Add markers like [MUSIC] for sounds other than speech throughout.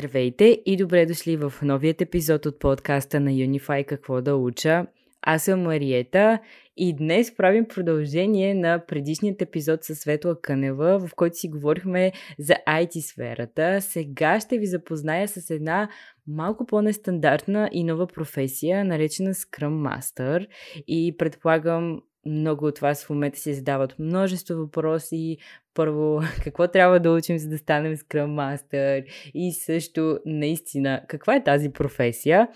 Здравейте и добре дошли в новият епизод от подкаста на Unify Какво да уча. Аз съм Мариета и днес правим продължение на предишният епизод с Светла Кънева, в който си говорихме за IT сферата. Сега ще ви запозная с една малко по-нестандартна и нова професия, наречена Scrum Master. И предполагам, много от вас в момента си задават множество въпроси. Първо, [LAUGHS] какво трябва да учим, за да станем Scrum Master? И също, наистина, каква е тази професия?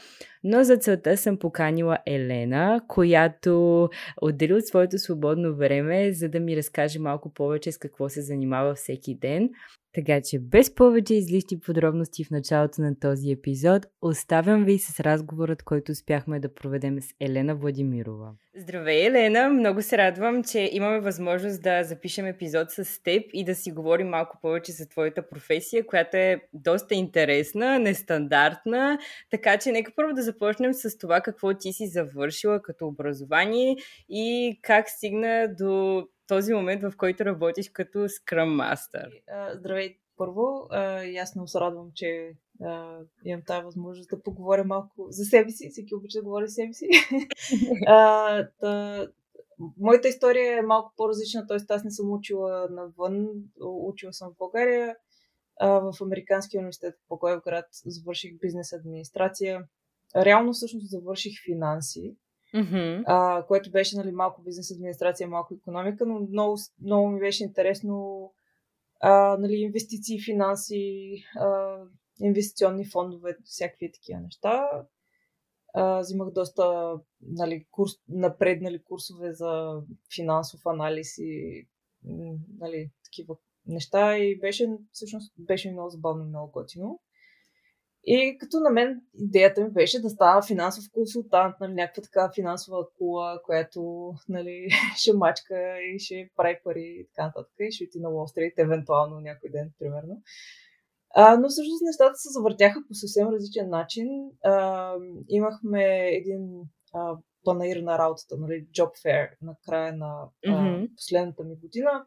Но за целта съм поканила Елена, която отдели от своето свободно време, за да ми разкаже малко повече с какво се занимава всеки ден. Така че без повече излишни подробности в началото на този епизод, оставям ви с разговорът, който успяхме да проведем с Елена Владимирова. Здравей, Елена! Много се радвам, че имаме възможност да запишем епизод с теб и да си говорим малко повече за твоята професия, която е доста интересна, нестандартна. Така че нека първо да започнем с това какво ти си завършила като образование и как стигна до този момент, в който работиш като Scrum Master. Здравей, първо. И аз много се радвам, че а, имам тази възможност да поговоря малко за себе си. Всеки обича да говори за себе си. [LAUGHS] а, та, моята история е малко по-различна, т.е. аз не съм учила навън, учила съм в България. А, в Американския университет в град завърших бизнес администрация. Реално всъщност завърших финанси mm-hmm. а, което беше нали, малко бизнес администрация, малко економика, но много, много ми беше интересно а, нали, инвестиции, финанси, а, инвестиционни фондове, всякакви такива неща. А, взимах доста нали, курс, напреднали курсове за финансов анализ и нали, такива неща и беше, всъщност, беше много забавно, много готино. И като на мен идеята ми беше да става финансов консултант, нали, някаква така финансова кула, която нали, [LAUGHS] ще мачка и ще прави пари и така нататък. И ще отида на Уолл Стрит, евентуално някой ден, примерно. А, но всъщност нещата се завъртяха по съвсем различен начин. А, имахме един а, панаир на работата, нали, Job Fair, на края на а, mm-hmm. последната ми година.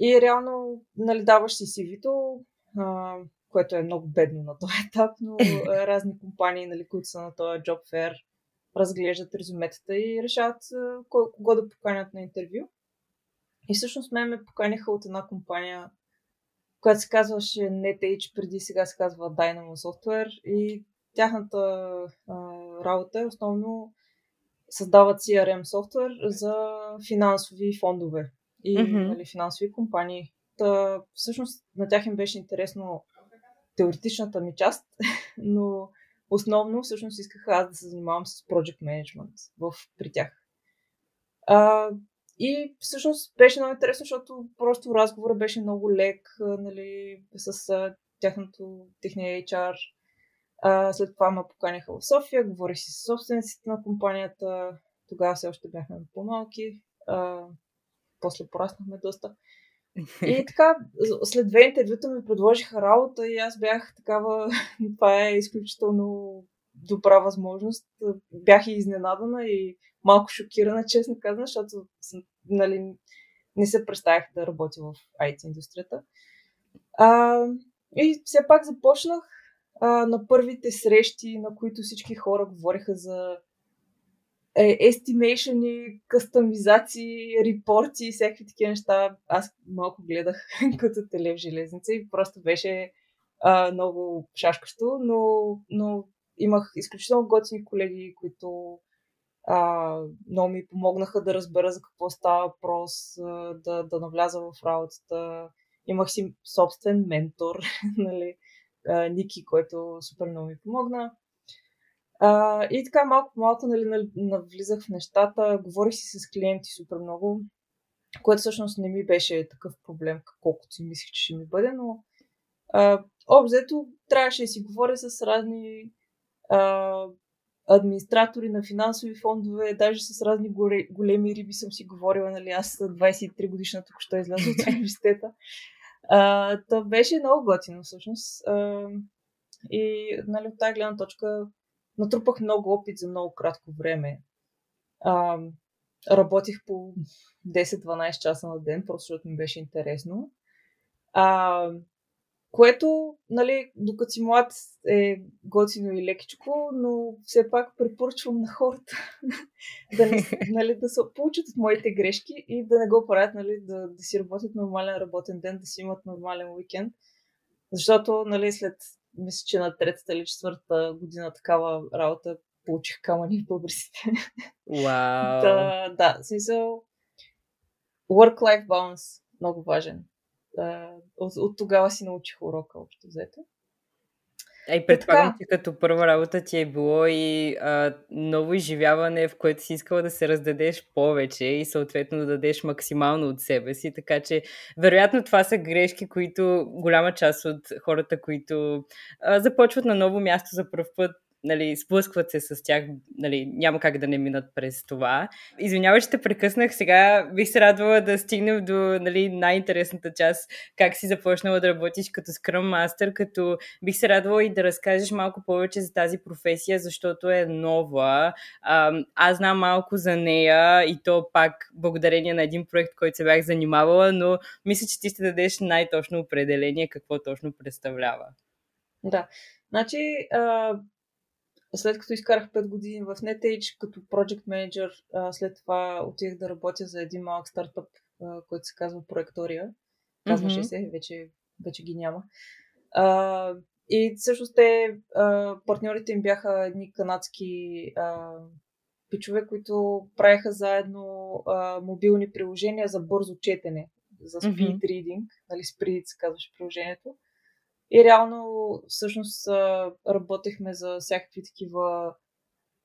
И реално нали, даваш си CV-то, което е много бедно на този етап, но [LAUGHS] разни компании, нали, които са на този job fair, разглеждат резюметата и решават кого да поканят на интервю. И всъщност мен ме поканиха от една компания, която се казваше NetEdge, преди сега се казва Dynamo Software и тяхната а, работа е основно създават CRM софтуер за финансови фондове и mm-hmm. нали, финансови компании. Та, всъщност на тях им беше интересно теоретичната ми част, [LAUGHS] но основно всъщност исках аз да се занимавам с project management в, при тях. А, и всъщност беше много интересно, защото просто разговора беше много лек, нали, с тяхното, техния HR. А, след това ме поканяха в София, говорих си с собствениците на компанията. Тогава все още бяхме по-малки. А, после пораснахме доста. И [LAUGHS] така, след две интервюта ми предложиха работа и аз бях такава, [LAUGHS] това е изключително добра възможност. Бях и изненадана и малко шокирана, честно казвам, защото нали, не се представях да работя в IT индустрията. А, и все пак започнах а, на първите срещи, на които всички хора говориха за естимейшени, кастомизации, репорти и всякакви такива неща. Аз малко гледах [LAUGHS] като теле в железница и просто беше а, много шашкащо, но, но имах изключително готини колеги, които а, много ми помогнаха да разбера за какво става въпрос, да, да навляза в работата. Имах си собствен ментор, [LAUGHS] нали, Ники, който супер много ми помогна. А, и така малко по малко нали, навлизах в нещата, говорих си с клиенти супер много, което всъщност не ми беше такъв проблем, колкото си мислех, че ще ми бъде, но обзето трябваше да си говоря с разни а, администратори на финансови фондове, даже с разни горе, големи риби съм си говорила, нали, аз 23 годишна тук ще изляза от [LAUGHS] университета. Това беше много готино всъщност. А, и нали, от тази гледна точка натрупах много опит за много кратко време. А, работих по 10-12 часа на ден, просто защото ми беше интересно. А, което, нали, докато си млад е готино и лекичко, но все пак препоръчвам на хората [LAUGHS] да, нали, да се получат от моите грешки и да не го правят, нали, да, да си работят нормален работен ден, да си имат нормален уикенд. Защото, нали, след, мисля, че на третата или четвърта година такава работа получих камъни в бъбрисите. Wow. да, да, смисъл, work-life balance, много важен от, от тогава си научих урока, общо взето. А и предполагам, че като първа работа ти е било и а, ново изживяване, в което си искала да се раздадеш повече и съответно да дадеш максимално от себе си. Така че, вероятно, това са грешки, които голяма част от хората, които а, започват на ново място за първ път, нали, сблъскват се с тях, нали, няма как да не минат през това. Извинявай, че те прекъснах. Сега бих се радвала да стигнем до нали, най-интересната част, как си започнала да работиш като Scrum Master, като бих се радвала и да разкажеш малко повече за тази професия, защото е нова. Аз знам малко за нея и то пак благодарение на един проект, който се бях занимавала, но мисля, че ти ще дадеш най-точно определение какво точно представлява. Да. Значи, след като изкарах 5 години в NetEdge като project manager, след това отидах да работя за един малък стартъп, който се казва Проектория. Казваше mm-hmm. се, вече, вече ги няма. и всъщност те, партньорите им бяха едни канадски пичове, които правеха заедно мобилни приложения за бързо четене, за speed mm-hmm. reading, нали, Speed се казваше приложението. И реално, всъщност, работехме за всякакви такива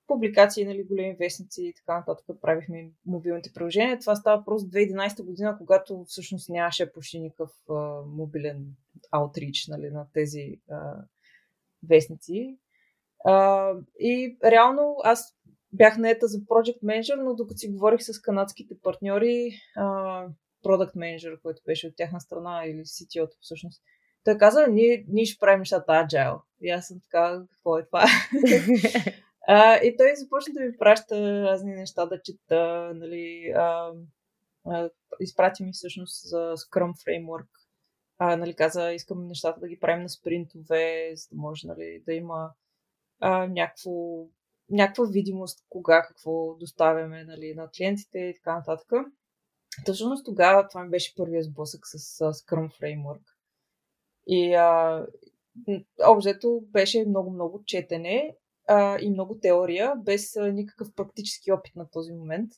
публикации, нали, големи вестници и така нататък. Правихме мобилните приложения. Това става просто 2011 година, когато всъщност нямаше почти никакъв а, мобилен аутрич нали, на тези а, вестници. А, и реално аз бях наета за Project Manager, но докато си говорих с канадските партньори, а, Product Manager, който беше от тяхна страна или CTO-то всъщност, той каза, ние, ние ще правим нещата agile. И аз съм така, какво е това? [LAUGHS] а, и той започна да ми праща разни неща да чета, нали, а, а, изпрати ми всъщност за Scrum Framework. А, нали, каза, искам нещата да ги правим на спринтове, за да може нали, да има а, някакво, някаква видимост кога какво доставяме нали, на клиентите и така нататък. Точно тогава това ми беше първият сблъсък с, с Scrum Framework. И а, обзето беше много-много четене а, и много теория, без а, никакъв практически опит на този момент.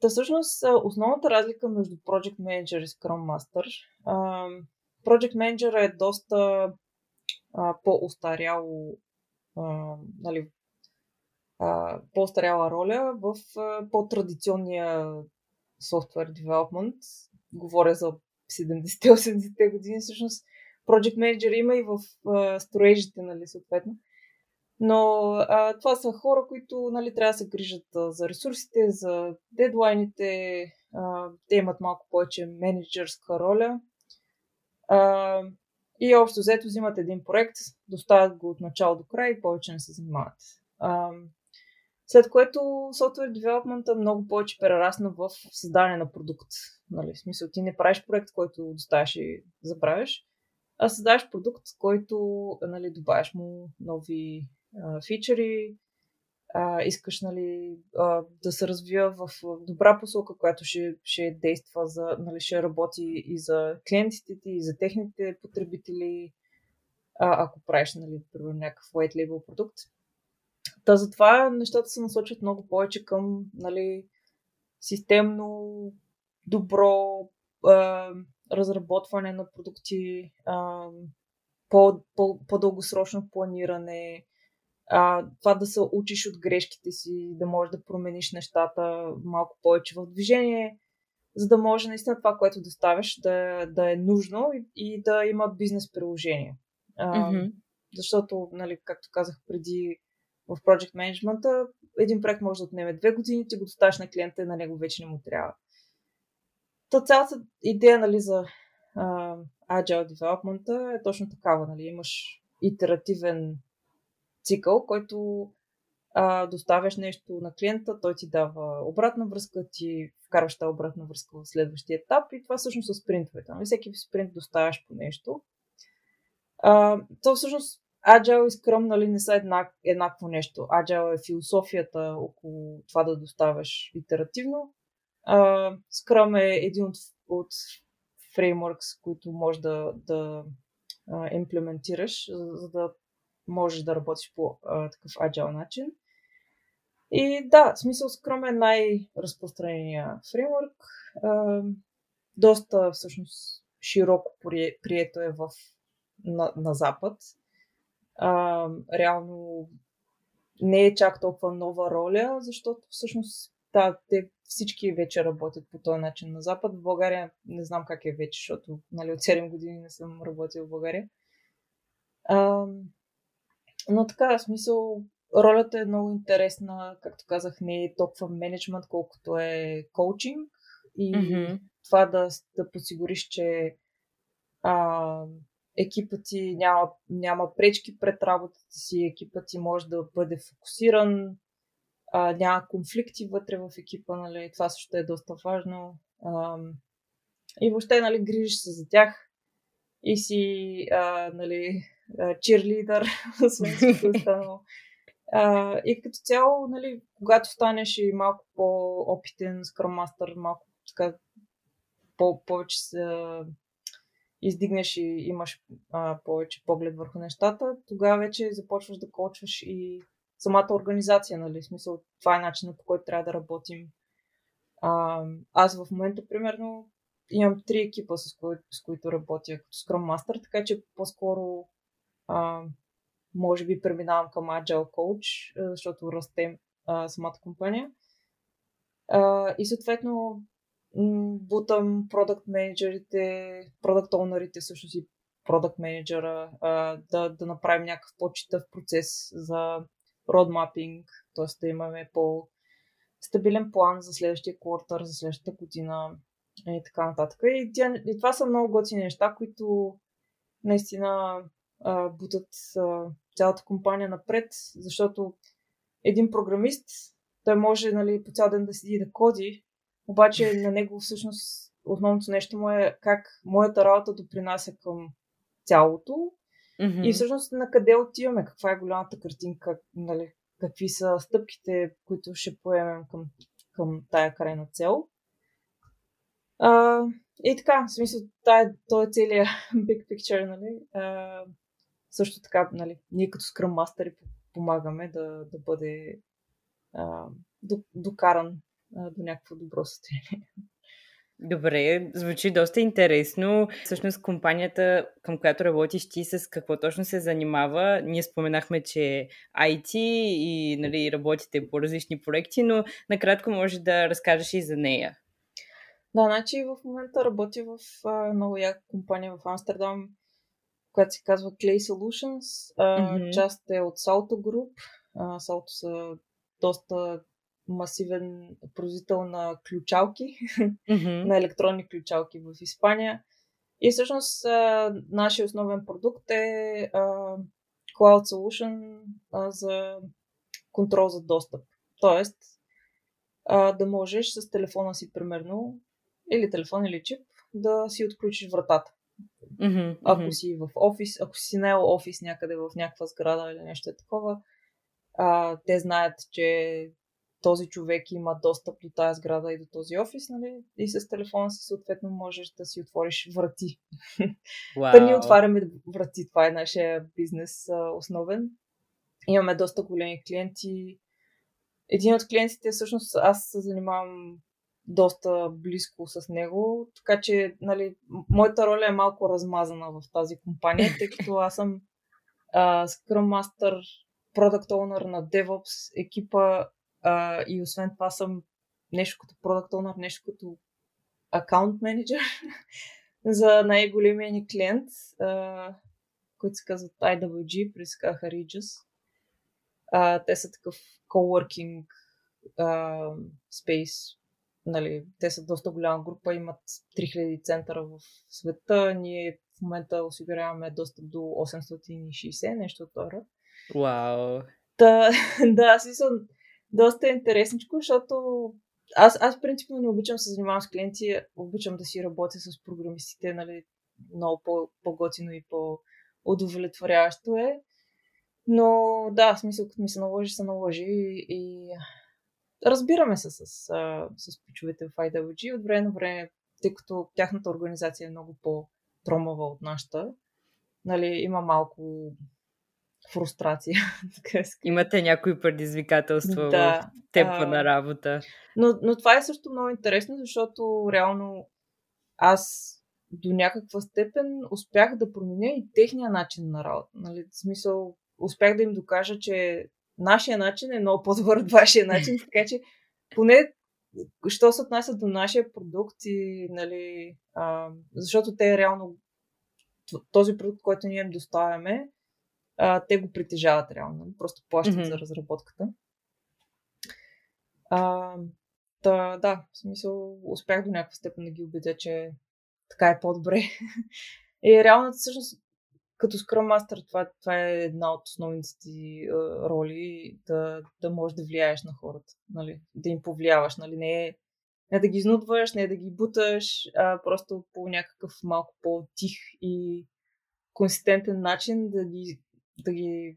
Та всъщност основната разлика между Project Manager и Scrum Master. А, Project Manager е доста а, по-устаряло а, нали, а, по-устаряла роля в а, по-традиционния software development. Говоря за 70-80-те години. Всъщност project manager има и в а, строежите, нали, съответно. Но а, това са хора, които нали, трябва да се грижат а, за ресурсите, за дедлайните, а, те имат малко повече менеджерска роля. А, и общо взето взимат един проект, доставят го от начало до край и повече не се занимават. А, след което software development много повече прерасна в създаване на продукт. Нали, в смисъл, ти не правиш проект, който доставяш и забравяш, а създаваш продукт, който нали, добавяш му нови а, фичери, а, искаш нали, а, да се развива в добра посока, която ще, ще действа, за, нали, ще работи и за клиентите ти, и за техните потребители, а, ако правиш нали, примерно, някакъв white label продукт. Та затова нещата се насочат много повече към нали, системно, добро, разработване на продукти, а, по, по, по-дългосрочно планиране, а, това да се учиш от грешките си, да можеш да промениш нещата малко повече в движение, за да може наистина това, което доставяш, да, да е нужно и, и да има бизнес приложение. А, mm-hmm. Защото, нали, както казах преди, в Project Management, един проект може да отнеме две години, ти го доставяш на клиента и на него вече не му трябва. Та цялата идея нали, за uh, Agile Development е точно такава. Нали. Имаш итеративен цикъл, който а, доставяш нещо на клиента, той ти дава обратна връзка, ти вкарваш тази обратна връзка в следващия етап и това всъщност са спринтовете. Нали? Всеки спринт доставяш по нещо. А, то всъщност Agile и Scrum нали, не са еднак, еднакво нещо. Agile е философията около това да доставяш итеративно. А, Scrum е един от, от фреймворкс, които можеш да, да а, имплементираш, за, за да можеш да работиш по а, такъв agile начин. И да, в смисъл Scrum е най-разпространения фреймворк. А, доста всъщност широко прието е в, на, на Запад. А, реално не е чак толкова нова роля, защото всъщност да, те всички вече работят по този начин на Запад. В България не знам как е вече, защото нали, от 7 години не съм работил в България. А, но така, в смисъл, ролята е много интересна. Както казах, не е толкова менеджмент, колкото е коучинг. И mm-hmm. това да, да подсигуриш, че а, екипът ти няма, няма пречки пред работата си, екипът ти може да бъде фокусиран, а, няма конфликти вътре в екипа, нали, това също е доста важно. А, и въобще, нали, грижиш се за тях и си, а, нали, чирлидър, [LAUGHS] освен всичко останало. [LAUGHS] А, и като цяло, нали, когато станеш и малко по-опитен скромастър, малко така, по- повече се издигнеш и имаш а, повече поглед върху нещата, тогава вече започваш да кочваш и самата организация, нали? В смисъл, това е начинът по който трябва да работим. А, аз в момента, примерно, имам три екипа, с, кои, с които работя като Scrum Master, така че по-скоро а, може би преминавам към Agile Coach, защото растем а, самата компания. А, и съответно бутам продукт менеджерите, продукт онерите, също си продукт менеджера, да, да направим някакъв по-читав процес за родмапинг, т.е. да имаме по-стабилен план за следващия квартал, за следващата година и така нататък. И, тя, и това са много готини неща, които наистина а, бутат а, цялата компания напред, защото един програмист, той може нали, по цял ден да седи и да коди, обаче на него всъщност основното нещо му е как моята работа допринася към цялото mm-hmm. и всъщност на къде отиваме, каква е голямата картинка, нали, какви са стъпките, които ще поемем към, към тая крайна цел. А, и така, в смисъл, тая, той е целият [LAUGHS] big picture, нали? А, също така, нали, ние като Scrum Master помагаме да, да бъде а, докаран а, до някакво добро състояние. Добре, звучи доста интересно. Всъщност компанията, към която работиш ти, с какво точно се занимава? Ние споменахме, че IT и нали, работите по различни проекти, но накратко може да разкажеш и за нея. Да, значи в момента работя в а, много яка компания в Амстердам, която се казва Clay Solutions. А, mm-hmm. Част е от Salto Group. А, Salto са доста масивен производител на ключалки, mm-hmm. на електронни ключалки в Испания. И всъщност а, нашия основен продукт е а, Cloud Solution а, за контрол за достъп. Тоест, а, да можеш с телефона си, примерно, или телефон или чип, да си отключиш вратата. Mm-hmm, ако си в офис, ако си наел офис някъде в някаква сграда или нещо такова, а, те знаят, че този човек има достъп до тази сграда и до този офис, нали? И с телефона си съответно можеш да си отвориш врати. Wow. [LAUGHS] да ни отваряме врати. Това е нашия бизнес а, основен. Имаме доста големи клиенти. Един от клиентите, всъщност, аз се занимавам доста близко с него, така че нали, моята роля е малко размазана в тази компания, тъй като аз съм а, Scrum Master, Product Owner на DevOps екипа а, и освен това съм нещо като Product Owner, нещо като аккаунт менеджер [LAUGHS] за най-големия ни клиент, а, който се казват IWG, казаха Regis. А, те са такъв coworking а, space нали, те са доста голяма група, имат 3000 центъра в света. Ние в момента осигуряваме достъп до 860, нещо от това. Вау! [LAUGHS] Да, да, си съм доста интересничко, защото аз, аз принципно не обичам да се занимавам с клиенти, обичам да си работя с програмистите, нали, много по, по-готино и по удовлетворяващо е. Но да, смисъл, като ми се наложи, се наложи и, и разбираме се с, с, с пичовете в IWG от време на време, тъй като тяхната организация е много по-тромава от нашата. Нали, има малко фрустрация. [LAUGHS] Имате някои предизвикателства да, в темпа а, на работа. Но, но това е също много интересно, защото реално аз до някаква степен успях да променя и техния начин на работа. Нали? В смисъл, успях да им докажа, че нашия начин е много по-добър от вашия [LAUGHS] начин, така че поне що се отнася до нашия продукт и, нали, а, защото те реално този продукт, който ние им доставяме, а, те го притежават реално. Нали? Просто плащат mm-hmm. за разработката. А, да, да, в смисъл успях до някаква степен да ги убедя, че така е по-добре. [LAUGHS] И реално, всъщност, като Scrum Master, това, това е една от основните ти uh, роли, да, да можеш да влияеш на хората, нали? да им повлияваш. Нали? Не, не да ги изнудваш, не да ги буташ, а просто по някакъв малко по-тих и консистентен начин да ги, да ги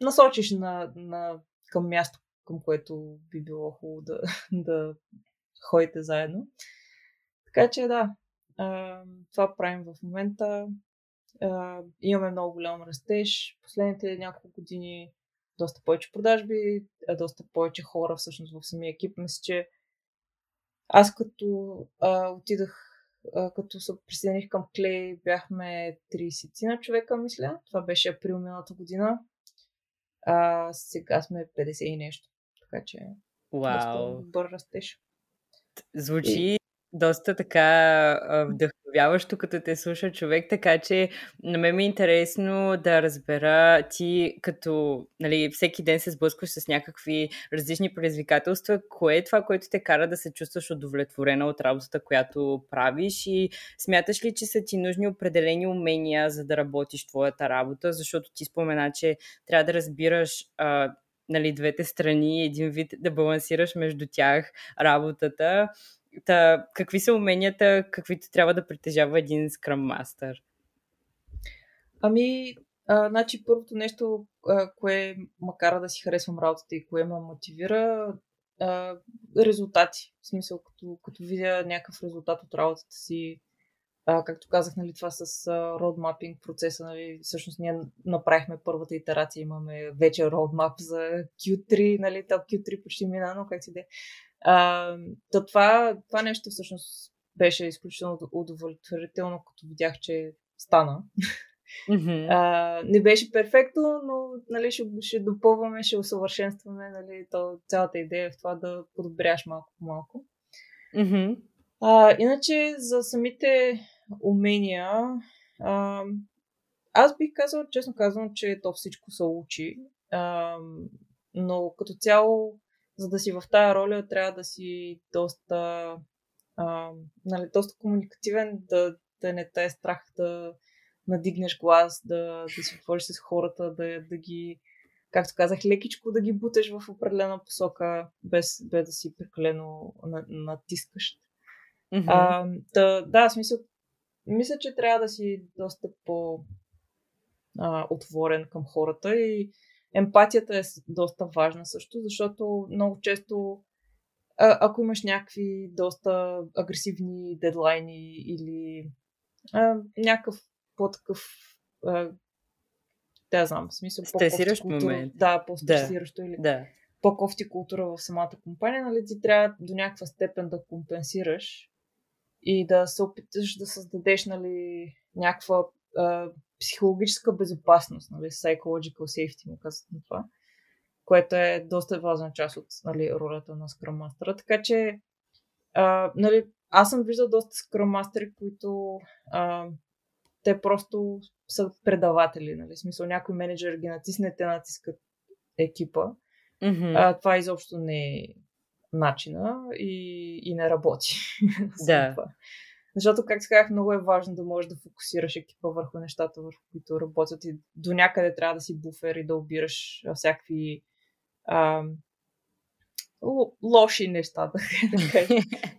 насочиш на, на, към място, към което би било хубаво да, [LAUGHS] да ходите заедно. Така че да, това правим в момента. Имаме много голям растеж. Последните няколко години доста повече продажби, доста повече хора всъщност в самия екип. Мисля, че аз като отидах, като се присъединих към Клей, бяхме 30 на човека, мисля. Това беше април миналата година. А, сега сме 50 и нещо. Така че Вау. добър растеж. Звучи доста така вдъхновяващо, като те слуша човек, така че на мен ми е интересно да разбера ти, като нали, всеки ден се сблъскваш с някакви различни предизвикателства, кое е това, което те кара да се чувстваш удовлетворена от работата, която правиш? И смяташ ли, че са ти нужни определени умения, за да работиш твоята работа, защото ти спомена, че трябва да разбираш нали, двете страни, един вид да балансираш между тях работата Та, какви са уменията, каквито трябва да притежава един Scrum Master? Ами, а, значи първото нещо, а, кое макара да си харесвам работата и кое ме мотивира, а, резултати. В смисъл, като, като видя някакъв резултат от работата си, а, както казах, нали, това с родмапинг процеса, нали, всъщност ние направихме първата итерация, имаме вече родмап за Q3, нали, то Q3 почти мина, но как си де. А, то това, това нещо всъщност беше изключително удовлетворително, като видях, че стана. Mm-hmm. А, не беше перфектно, но нали, ще, ще допълваме, ще усъвършенстваме. Нали, то, цялата идея е в това да подобряш малко по малко. Mm-hmm. А, иначе за самите умения, а, аз бих казал, честно казвам, че то всичко се учи. А, но като цяло за да си в тая роля, трябва да си доста, а, нали, доста комуникативен, да, да не те е страх да надигнеш глас, да, да си отвориш с хората, да, да ги, както казах, лекичко да ги бутеш в определена посока, без, без да си прекалено натискаш. Mm-hmm. А, да, да, смисъл, мисля, че трябва да си доста по а, отворен към хората и Емпатията е доста важна също, защото много често а, ако имаш някакви доста агресивни дедлайни или а, някакъв по-такъв да, знам, в смисъл Стресиращ момент. Да, по-стресиращо да. или да. по-кофти култура в самата компания, нали ти трябва до някаква степен да компенсираш и да се опиташ да създадеш нали, някаква а, психологическа безопасност, нали, psychological safety му казват на това, което е доста важна част от нали, ролята на Scrum Master. Така че, а, нали, аз съм виждал доста Scrum Master, които а, те просто са предаватели. Нали? В смисъл, някой менеджер ги натисне, те натискат екипа. Mm-hmm. А, това изобщо не е начина и, и не работи. [LAUGHS] Да. Защото, както казах, много е важно да можеш да фокусираш екипа върху нещата, върху които работят. И до някъде трябва да си буфер и да обираш всякакви а, лоши неща, [LAUGHS] да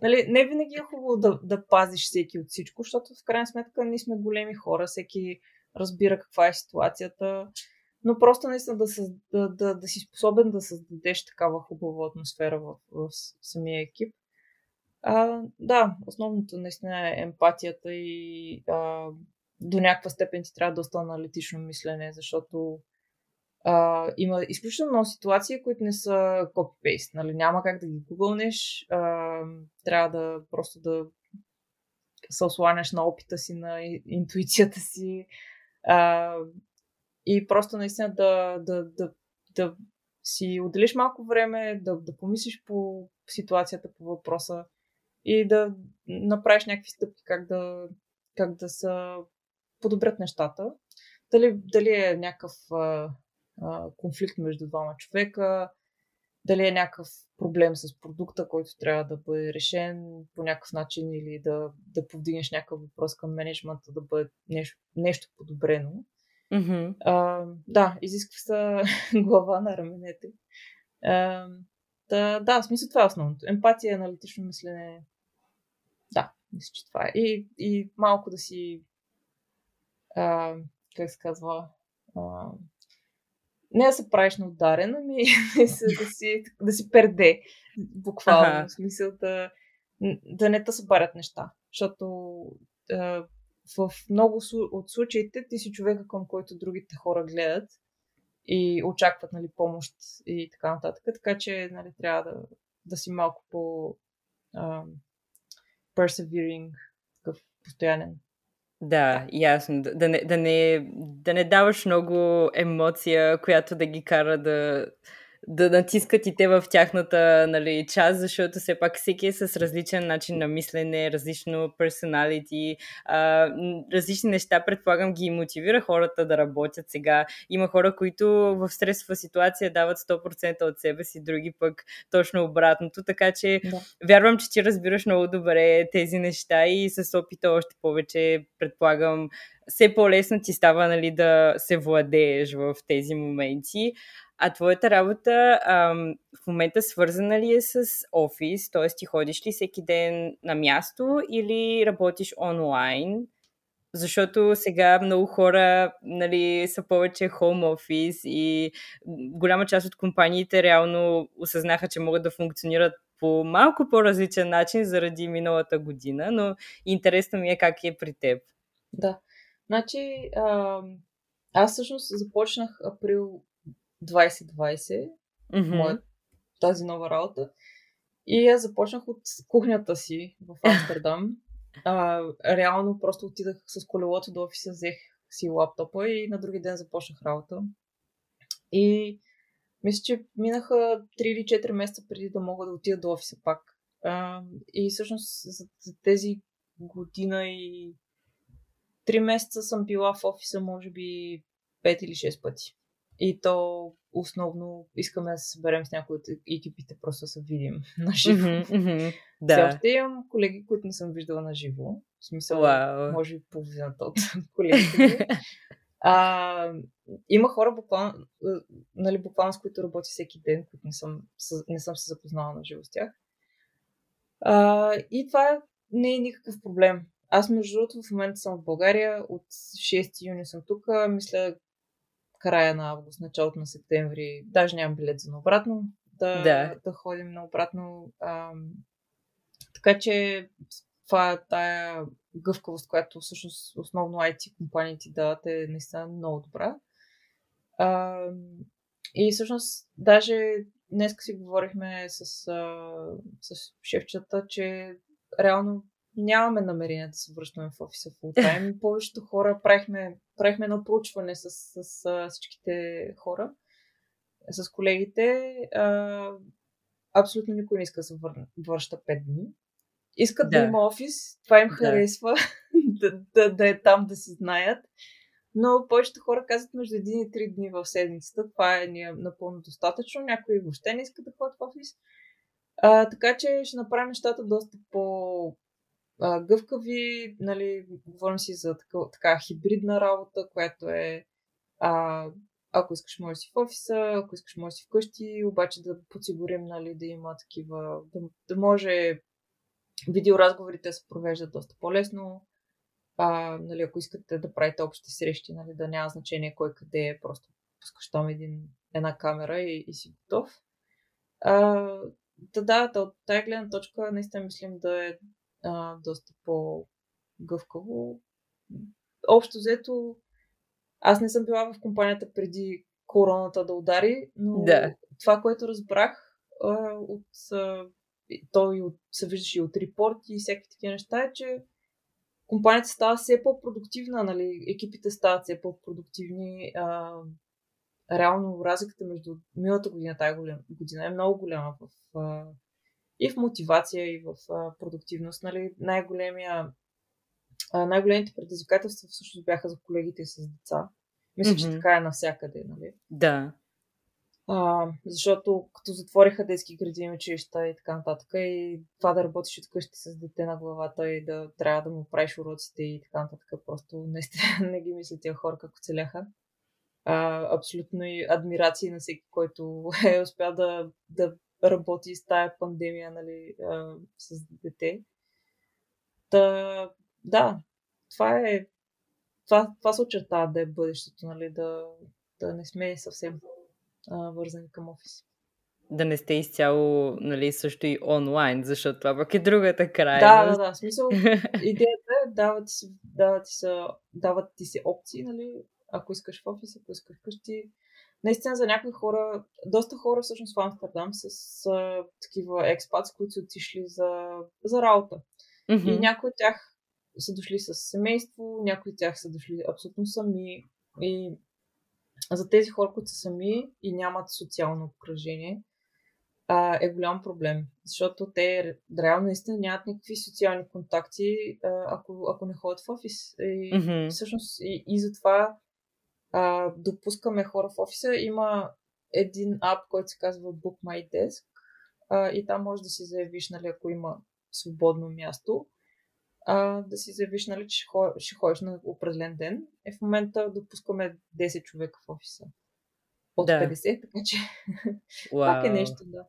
нали, Не винаги е хубаво да, да пазиш всеки от всичко, защото в крайна сметка ние сме големи хора, всеки разбира каква е ситуацията, но просто наистина да, да, да, да си способен да създадеш такава хубава атмосфера в, в самия екип. А, да, основното наистина е емпатията и а, до някаква степен ти трябва доста аналитично мислене, защото а, има изключително много ситуации, които не са копипейст. Нали? Няма как да ги гугълнеш. А, трябва да просто да се осланяш на опита си, на интуицията си. А, и просто наистина да, да, да, да си отделиш малко време, да, да помислиш по ситуацията, по въпроса и да направиш някакви стъпки как да, как да се подобрят нещата. Дали, дали е някакъв а, а, конфликт между двама човека, дали е някакъв проблем с продукта, който трябва да бъде решен по някакъв начин или да, да повдигнеш някакъв въпрос към менеджмента, да бъде нещо, нещо подобрено. Mm-hmm. А, да, изисква се [LAUGHS] глава на раменете. А, да, да, в смисъл това е основното. Емпатия, аналитично мислене. Да, мисля, че това е. И, и малко да си а, как се казва а, не да се правиш на ударен, ами [LAUGHS] да си, да си перде. Буквално. Ага. В смисъл да, да не те събарят неща. Защото а, в много от случаите ти си човека, към който другите хора гледат и очакват нали, помощ и така нататък. Така че нали, трябва да, да си малко по а, persevering, такъв постоянен. Да, ясно. Да не, да, не, да не даваш много емоция, която да ги кара да, да натискат и те в тяхната нали, част, защото все пак всеки е с различен начин на мислене, различно персоналити, а, различни неща, предполагам, ги мотивира хората да работят сега. Има хора, които в стресова ситуация дават 100% от себе си, други пък точно обратното, така че да. вярвам, че ти разбираш много добре тези неща и с опита още повече, предполагам, все по-лесно ти става нали, да се владееш в тези моменти. А твоята работа ам, в момента свързана ли е с офис? Т.е. ти ходиш ли всеки ден на място или работиш онлайн? Защото сега много хора нали, са повече home office и голяма част от компаниите реално осъзнаха, че могат да функционират по малко по-различен начин заради миналата година, но интересно ми е как е при теб. Да. Значи, а, аз всъщност започнах април 2020, mm-hmm. моят, тази нова работа. И аз започнах от кухнята си в Амстердам. а, реално просто отидах с колелото до офиса, взех си лаптопа и на други ден започнах работа. И мисля, че минаха 3 или 4 месеца преди да мога да отида до офиса пак. А, и всъщност за, за тези година и 3 месеца съм била в офиса, може би 5 или 6 пъти. И то основно искаме да се съберем с някои от екипите, просто да се видим [LAUGHS] на живо. Mm-hmm, mm-hmm, да. Все още имам колеги, които не съм виждала на живо. В смисъл, wow. може би половината от [LAUGHS] колегите. А, има хора, буквално, нали, буквално с които работи всеки ден, които не съм, не съм се запознала на живо с тях. А, и това не е никакъв проблем. Аз, между другото, в момента съм в България. От 6 юни съм тук. Мисля, края на август, началото на септември, даже нямам билет за наобратно, да, да. да ходим наобратно. А, така че това е тая гъвкавост, която всъщност основно IT компаниите дават е наистина много добра. А, и всъщност даже днес си говорихме с, с шефчата, че реално нямаме намерение да се връщаме в офиса full time. [LAUGHS] Повечето хора правихме, правихме едно проучване с, с, с всичките хора, с колегите. А, абсолютно никой не иска да се връща 5 дни. Искат да, да има офис, това им да. харесва, [LAUGHS] да, да, да е там да си знаят. Но повечето хора казват между 1 и 3 дни в седмицата. Това е ни е напълно достатъчно. Някои въобще не искат да ходят в офис. А, така че ще направим нещата доста по, а, гъвкави, нали, говорим си за така, така хибридна работа, която е а, ако искаш може си в офиса, ако искаш може си вкъщи, обаче да подсигурим нали, да има такива, да, да може видеоразговорите се провеждат доста по-лесно. А, нали, ако искате да правите общи срещи, нали, да няма значение кой къде е, просто пускаш там един, една камера и, и си готов. А, да, да, от тази гледна точка наистина мислим да е а, доста по-гъвкаво. Общо взето, аз не съм била в компанията преди короната да удари, но да. това, което разбрах а, от а, той от, се виждаше и от репорти и всякакви такива неща, е, че компанията става все по-продуктивна, нали? екипите стават все по-продуктивни. А, реално разликата между миналата година и тази година е много голяма в, а, и в мотивация, и в а, продуктивност. Нали? Най-големия, а, най-големите предизвикателства всъщност бяха за колегите с деца. Мисля, mm-hmm. че така е навсякъде. Нали? Да. А, защото като затвориха детски градини, училища и така нататък, и това да работиш от къщи с дете на главата и да трябва да му правиш уроците и така нататък, просто наистина [LAUGHS] не ги мисля тия хора как оцеляха. А, абсолютно и адмирации на всеки, който [LAUGHS] е успял да, да работи с тая пандемия нали, а, с дете. Та, да, това е. Това, това се очертава да е бъдещето, нали, да, да не сме съвсем а, вързани към офис. Да не сте изцяло, нали, също и онлайн, защото това пък е другата крайност. Да, да, да. В смисъл, [LAUGHS] идеята е, дават ти, се, дават, ти се, дават ти се опции, нали, ако искаш в офис, ако искаш вкъщи. Наистина за някои хора, доста хора всъщност в Амстердам с а, такива експатс, които са отишли за, за работа. Mm-hmm. И някои от тях са дошли с семейство, някои от тях са дошли абсолютно сами. И за тези хора, които са сами и нямат социално обкръжение, а, е голям проблем. Защото те реално наистина нямат никакви социални контакти, а, ако, ако не ходят в офис. И, mm-hmm. Всъщност и, и затова а, допускаме хора в офиса. Има един ап, който се казва Book My Desk а, и там може да си заявиш, нали, ако има свободно място а, да си заявиш, нали, че ще ходиш на определен ден. Е, в момента допускаме 10 човека в офиса. От да. 50, така че [LAUGHS] пак е нещо, да.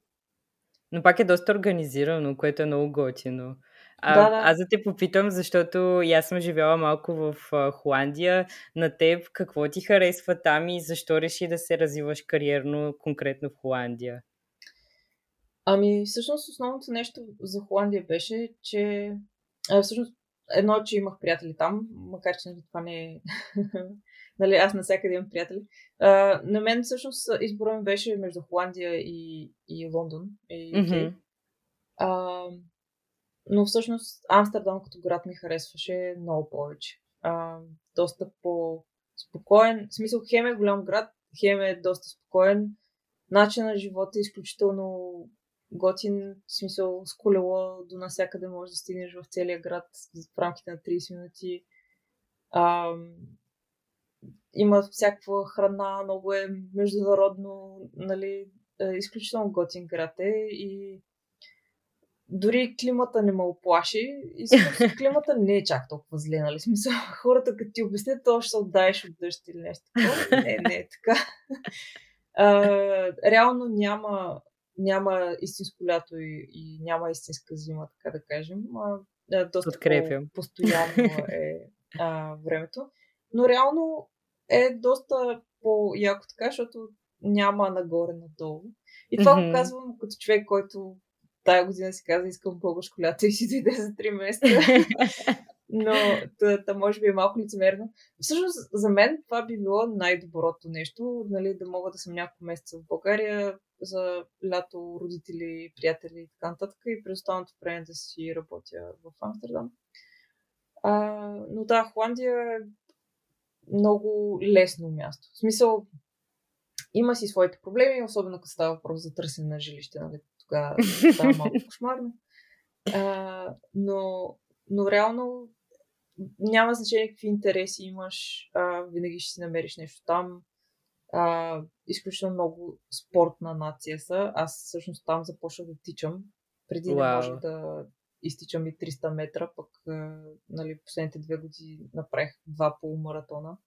Но пак е доста организирано, което е много готино. А, да, да. Аз да те попитам, защото и аз съм живяла малко в а, Холандия. На теб какво ти харесва там и защо реши да се развиваш кариерно конкретно в Холандия? Ами, всъщност основното нещо за Холандия беше, че а, всъщност, едно, че имах приятели там, макар че нали, това не е... [LAUGHS] нали, аз навсякъде имам приятели. А, на мен всъщност избора ми беше между Холандия и, и Лондон. И, mm-hmm. а, но всъщност Амстердам като град ми харесваше много повече. А, доста по-спокоен. В смисъл, Хем е голям град, Хем е доста спокоен. Начин на живота е изключително готин, в смисъл с колело до насякъде можеш да стигнеш в целия град в рамките на 30 минути. А, има всякаква храна, много е международно, нали, е, изключително готин град е и дори климата не ме оплаши и [LAUGHS] климата не е чак толкова зле, нали? Смисъл, хората като ти обяснят, то ще се отдаеш от дъжд или нещо такова. Не, не е така. [LAUGHS] А, реално няма няма истинско лято и, и няма истинска зима, така да кажем. А, доста Подкрепям. постоянно е а, времето. Но реално е доста по-яко така, защото няма нагоре-надолу. И това mm-hmm. го казвам като човек, който тая година си каза, искам българско лято и си дойде за 3 месеца. [LAUGHS] Но та, та може би е малко лицемерно. Всъщност, за мен това би било най-доброто нещо, нали, да мога да съм няколко месеца в България за лято, родители, приятели и така нататък и през останалото време да си работя в Амстердам. А, но да, Холандия е много лесно място. В смисъл, има си своите проблеми, особено като става въпрос за търсене на жилище. Нали? Тогава [LAUGHS] става малко кошмарно. А, но, но реално няма значение какви интереси имаш, а, винаги ще си намериш нещо там. А, изключително много спортна нация са. Аз всъщност там започнах да тичам. Преди wow. не можех да изтичам и 300 метра, пък а, нали, последните две години направих два полумаратона.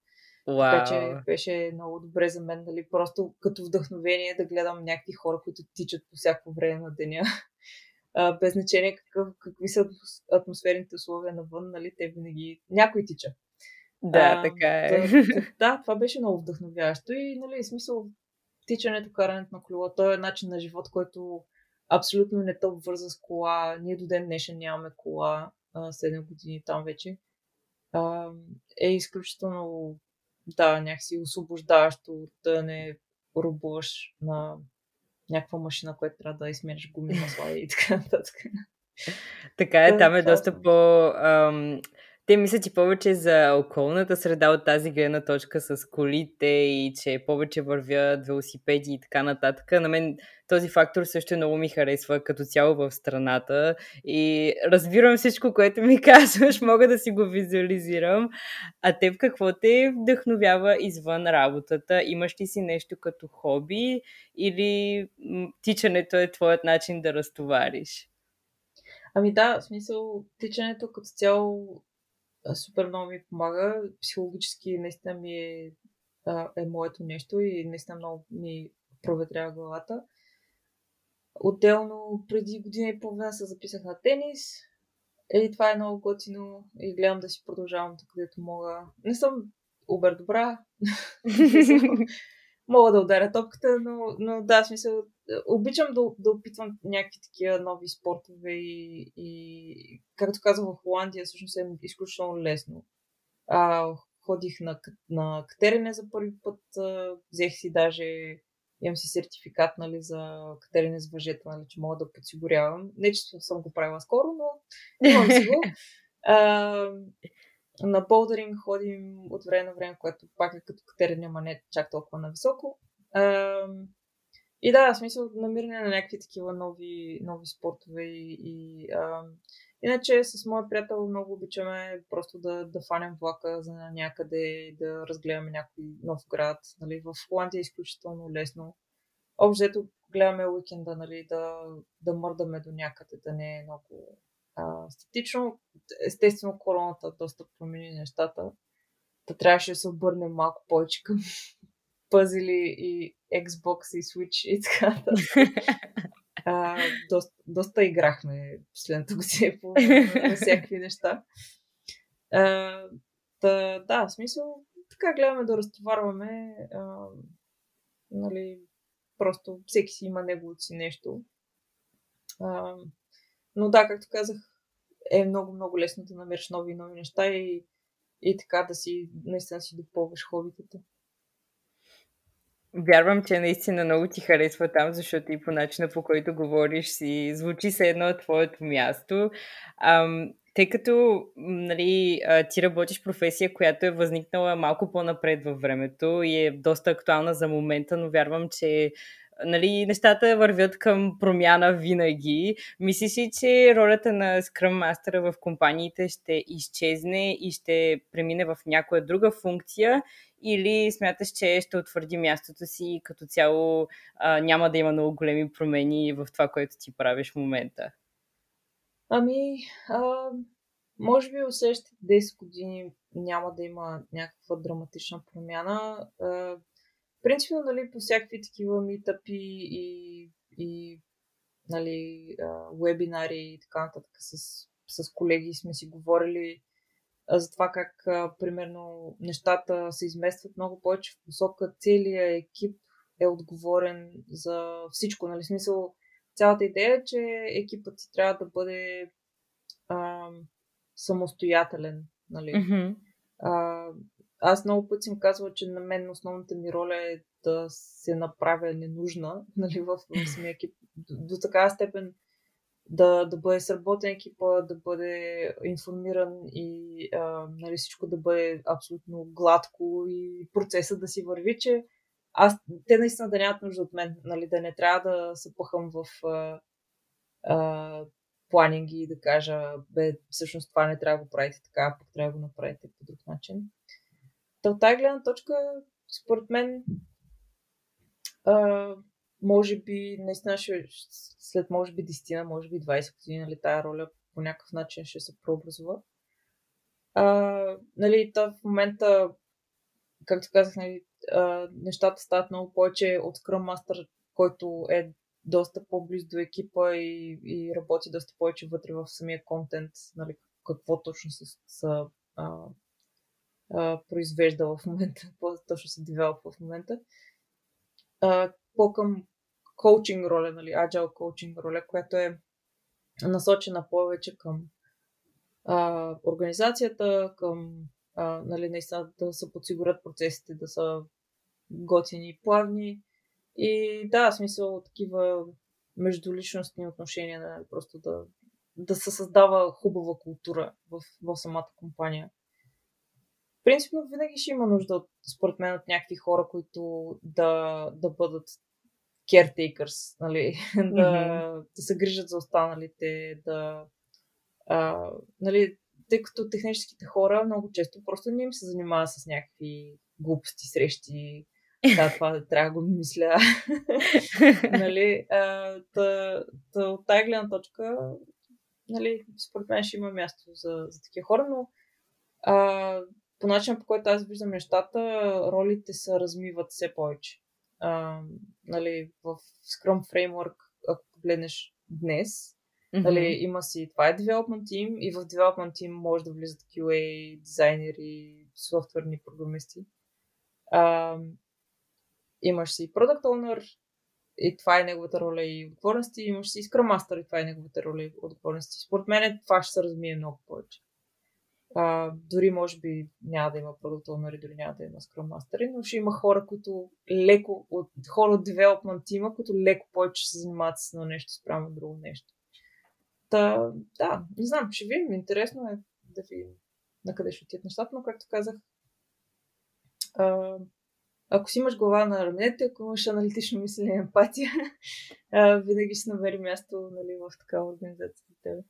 Wow. Така че беше много добре за мен, нали, просто като вдъхновение да гледам някакви хора, които тичат по всяко време на деня. а, без значение какъв, какви са атмосферните условия навън, нали, те винаги някой тича. Да, а, така е. Да, да, това беше много вдъхновяващо и, нали, смисъл, тичането, карането на колело, той е начин на живот, който абсолютно не те обвърза с кола. Ние до ден днешен нямаме кола, 7 години там вече. А, е изключително, да, някакси освобождаващо да не рубуваш на някаква машина, която трябва да измениш гуми масла и така [LAUGHS] нататък. Така е, там е доста по... Ам, те мислят и повече за околната среда от тази гледна точка с колите и че повече вървят велосипеди и така нататък. На мен този фактор също много ми харесва като цяло в страната и разбирам всичко, което ми [LAUGHS] казваш, мога да си го визуализирам. А теб какво те вдъхновява извън работата? Имаш ли си нещо като хоби или тичането е твоят начин да разтовариш? Ами да, в смисъл, тичането като цяло супер много ми помага. Психологически наистина ми е, е моето нещо и наистина много ми проветрява главата. Отделно преди година и половина се записах на тенис. И това е много готино и гледам да си продължавам тук, където мога. Не съм убер добра. [LAUGHS] [LAUGHS] мога да ударя топката, но, но да, в смисъл, обичам да, да опитвам някакви такива нови спортове и, и както казвам в Холандия, всъщност е изключително лесно. А, ходих на, на катерене за първи път, а, взех си даже, имам си сертификат нали, за катерене с въжета, нали, че мога да подсигурявам. Не, че съм го правила скоро, но имам си го. [LAUGHS] А, на болдеринг ходим от време на време, което пак е като катерене, ама не чак толкова нависоко. И да, в смисъл намиране на някакви такива нови, нови спортове и, и а, иначе с моят приятел много обичаме просто да, да фанем влака за някъде, да разгледаме някой нов град. Нали. В Холандия е изключително лесно. Общо гледаме уикенда, нали, да, да мърдаме до някъде, да не е много а, статично. Естествено, короната доста промени нещата. Та трябваше да се обърнем малко повече към [LAUGHS] пъзели и Xbox и Switch и така доста, доста играхме последната година по на всякакви неща. А, да, да, в смисъл, така гледаме да разтоварваме. А, нали, просто всеки си има неговото си нещо. А, но да, както казах, е много, много лесно да намериш нови и нови неща и, и така да си, наистина си допълваш хобитата. Вярвам, че наистина много ти харесва там, защото и по начина по който говориш си звучи се едно твоето място. Ам, тъй като нали, ти работиш професия, която е възникнала малко по-напред във времето и е доста актуална за момента, но вярвам, че нали, нещата вървят към промяна винаги. Мислиш ли, че ролята на Scrum Master в компаниите ще изчезне и ще премине в някоя друга функция или смяташ, че ще утвърди мястото си и като цяло а, няма да има много големи промени в това, което ти правиш в момента? Ами, а, може би следващите 10 години няма да има някаква драматична промяна. Принципно, нали, по всякакви такива митъпи и, и нали, вебинари и така нататък с, с колеги сме си говорили за това как, примерно, нещата се изместват много повече в посока. Целият екип е отговорен за всичко. Нали? Смисъл, цялата идея е, че екипът си трябва да бъде а, самостоятелен. Нали? Mm-hmm. А, аз много пъти съм казвала, че на мен основната ми роля е да се направя ненужна [LAUGHS] нали, в, в самия екип. До, до такава степен да, да бъде сработен екипа, да бъде информиран и а, нали, всичко да бъде абсолютно гладко и процесът да си върви, че аз, те наистина да нямат нужда от мен, нали, да не трябва да се пъхам в а, а, планинги и да кажа, бе, всъщност това не трябва да го правите така, пък трябва да го направите по друг начин. От тази гледна точка, според мен, а, може би, наистина ще, след може би 10, може би 20 години, нали, тая роля по някакъв начин ще се преобразува. А, нали, в момента, както казах, нали, а, нещата стават много повече от Scrum Master, който е доста по-близо до екипа и, и работи доста повече вътре в самия контент, нали, какво точно са, са а, произвежда в момента, [LAUGHS] какво точно се девелопва в момента. А, по-към коучинг роля, нали, agile коучинг роля, която е насочена повече към а, организацията, към а, нали, наистина да се подсигурят процесите, да са готини и плавни. И да, смисъл такива междуличностни отношения, нали, просто да, да се създава хубава култура в, в самата компания. Принципно винаги ще има нужда, от, според мен, от някакви хора, които да, да бъдат caretakers, нали? Mm-hmm. [LAUGHS] да, да се грижат за останалите, да. А, нали, тъй като техническите хора много често просто не им се занимава с някакви глупости, срещи. Да, това трябва да го мисля. [LAUGHS] нали, а, та, та, от тази гледна точка, нали, според мен ще има място за, за такива хора, но а, по начин, по който аз виждам нещата, ролите се размиват все повече а, нали, в Scrum Framework, ако погледнеш днес, mm-hmm. нали, има си, това е Development Team и в Development Team може да влизат QA, дизайнери, софтуерни програмисти. А, имаш си Product Owner, и това е неговата роля и отговорности, имаш си Scrum Master и това е неговата роля и отговорности. Според мен това ще се размие много повече. А, дори може би няма да има продукт owner, дори няма да има Scrum Master, но ще има хора, които леко, от, хора от development тима, които леко повече се занимават с едно нещо спрямо друго нещо. Та, да, не знам, ще видим. Интересно е да видим на къде ще отидат нещата, но както казах, а, ако си имаш глава на раменете, ако имаш аналитично мислене и емпатия, [LAUGHS] а, винаги ще намери място нали, в такава организация за тебе.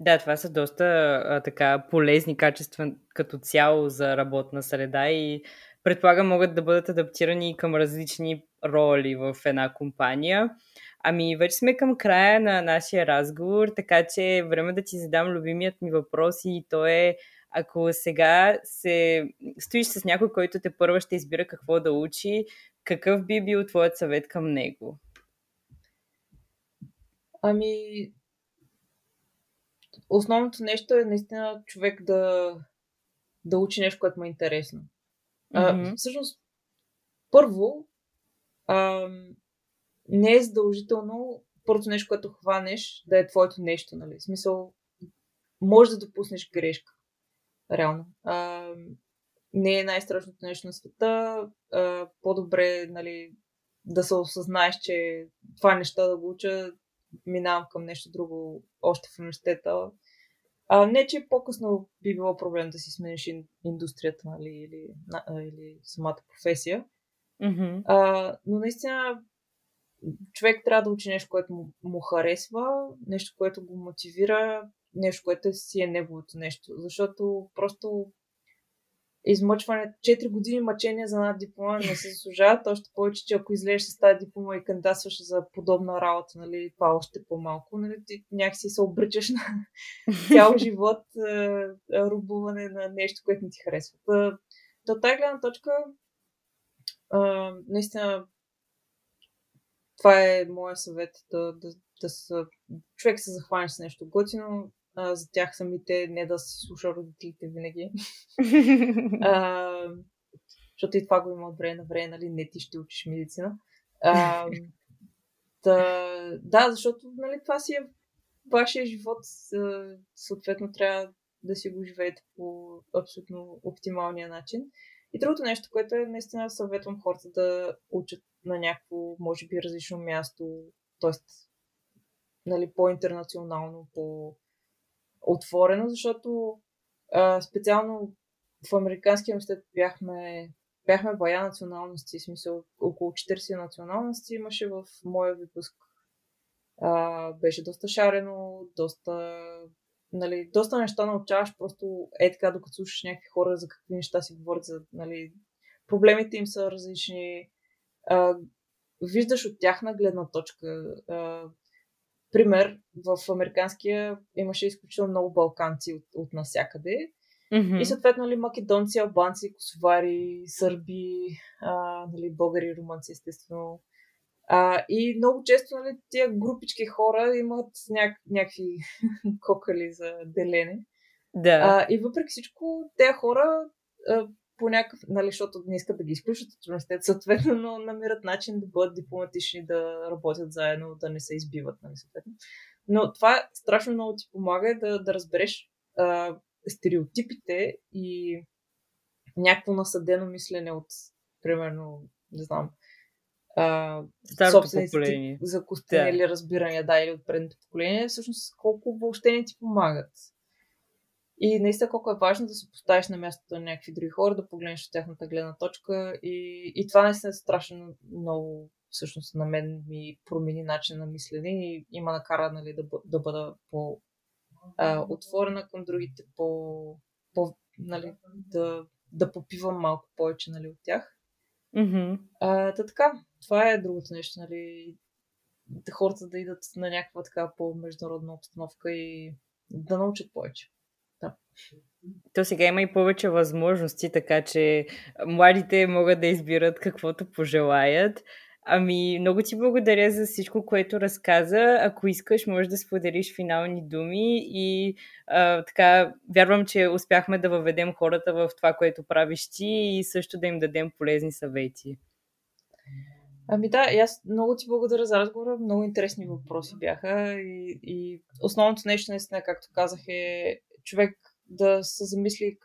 Да, това са доста а, така полезни качества като цяло за работна среда и предполагам могат да бъдат адаптирани към различни роли в една компания. Ами, вече сме към края на нашия разговор, така че е време да ти задам любимият ми въпрос и то е ако сега се стоиш с някой, който те първа ще избира какво да учи, какъв би бил твоят съвет към него? Ами, основното нещо е наистина човек да, да учи нещо, което му е интересно. Mm-hmm. А, всъщност, първо, а, не е задължително първото нещо, което хванеш, да е твоето нещо. Нали? В смисъл, може да допуснеш грешка. Реално. А, не е най-страшното нещо на света. А, по-добре нали, да се осъзнаеш, че това неща да го уча, минавам към нещо друго още в университета. А, не, че по-късно би било проблем да си смениш индустрията нали, или, или самата професия. Mm-hmm. А, но наистина човек трябва да учи нещо, което му, му харесва, нещо, което го мотивира, нещо, което си е неговото нещо. Защото просто измъчване, 4 години мъчение за една диплома не се заслужават, още повече, че ако излезеш с тази диплома и кандидатстваш за подобна работа, нали, това още по-малко, нали, ти някакси се обричаш на [LAUGHS] цял живот е, рубуване на нещо, което не ти харесва. Та, тази гледна точка, е, наистина, това е моя съвет, да, да, да са, човек се захване с нещо готино, а, за тях самите, не да си слуша родителите винаги. [LAUGHS] а, защото и това го има от време на време, нали, не ти ще учиш медицина. А, да, да, защото нали, това си е вашия живот, съответно трябва да си го живеете по абсолютно оптималния начин. И другото нещо, което е наистина съветвам хората да учат на някакво, може би, различно място, т.е. Нали, по-интернационално, по отворено, защото а, специално в Американския университет бяхме, бяхме бая националности, в смисъл около 40 националности имаше в моя випуск. А, беше доста шарено, доста, нали, доста неща научаваш, просто е така, докато слушаш някакви хора за какви неща си говорят, за, нали, проблемите им са различни. А, виждаш от тяхна гледна точка а, пример, в американския имаше изключително много балканци от, от насякъде. Mm-hmm. И съответно ли, нали, македонци, албанци, косовари, сърби, а, нали, българи, румънци, естествено. А, и много често нали, тия групички хора имат няк- някакви [LAUGHS] кокали за делене. Да. А, и въпреки всичко, тези хора а, по някакъв, нали, защото не искат да ги изключат от университет, съответно, но намират начин да бъдат дипломатични, да работят заедно, да не се избиват, нали, съответно. Но това страшно много ти помага да, да разбереш а, стереотипите и някакво насъдено мислене от, примерно, не знам, а, собствените за закостенели да. разбирания, да, или от предното поколение, всъщност колко въобще не ти помагат. И наистина колко е важно да се поставиш на мястото на някакви други хора, да погледнеш от тяхната гледна точка. И, и това наистина е страшно много, всъщност на мен ми промени начин на мислене и има накара нали, да, да бъда по а, отворена към другите, по, по нали, да, да попивам малко повече нали, от тях. Mm-hmm. А, та така, това е другото нещо, нали, хората да идат на някаква така по-международна обстановка и да научат повече. Да. То сега има и повече възможности, така че младите могат да избират каквото пожелаят. Ами, много ти благодаря за всичко, което разказа. Ако искаш, можеш да споделиш финални думи и а, така, вярвам, че успяхме да въведем хората в това, което правиш ти и също да им дадем полезни съвети. Ами да, аз много ти благодаря за разговора. Много интересни въпроси бяха и, и основното нещо, наистина, както казах, е човек да се замисли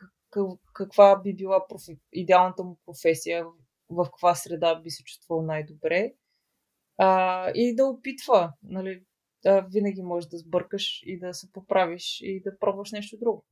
каква би била профи... идеалната му професия, в каква среда би се чувствал най-добре. А, и да опитва. Нали, да, винаги можеш да сбъркаш и да се поправиш и да пробваш нещо друго.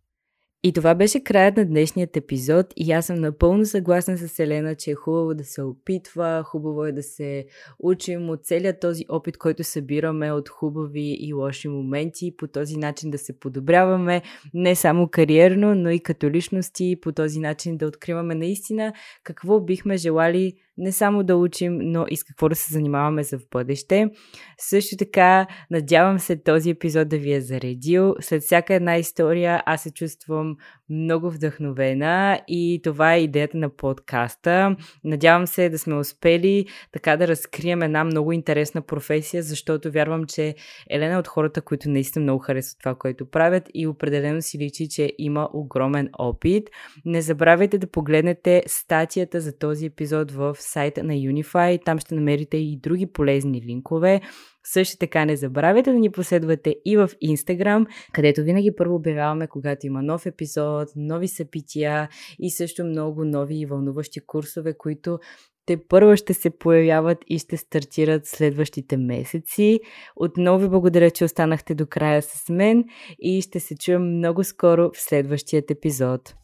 И това беше краят на днешният епизод и аз съм напълно съгласна с Елена, че е хубаво да се опитва, хубаво е да се учим от целият този опит, който събираме от хубави и лоши моменти, по този начин да се подобряваме не само кариерно, но и като личности, по този начин да откриваме наистина какво бихме желали не само да учим, но и с какво да се занимаваме за в бъдеще. Също така, надявам се този епизод да ви е заредил. След всяка една история аз се чувствам много вдъхновена и това е идеята на подкаста. Надявам се да сме успели така да разкрием една много интересна професия, защото вярвам, че Елена е от хората, които наистина много харесват това, което правят и определено си личи, че има огромен опит. Не забравяйте да погледнете статията за този епизод в сайта на Unify. Там ще намерите и други полезни линкове. Също така не забравяйте да ни последвате и в Instagram, където винаги първо обявяваме, когато има нов епизод, нови събития и също много нови и вълнуващи курсове, които те първо ще се появяват и ще стартират следващите месеци. Отново ви благодаря, че останахте до края с мен и ще се чуем много скоро в следващият епизод.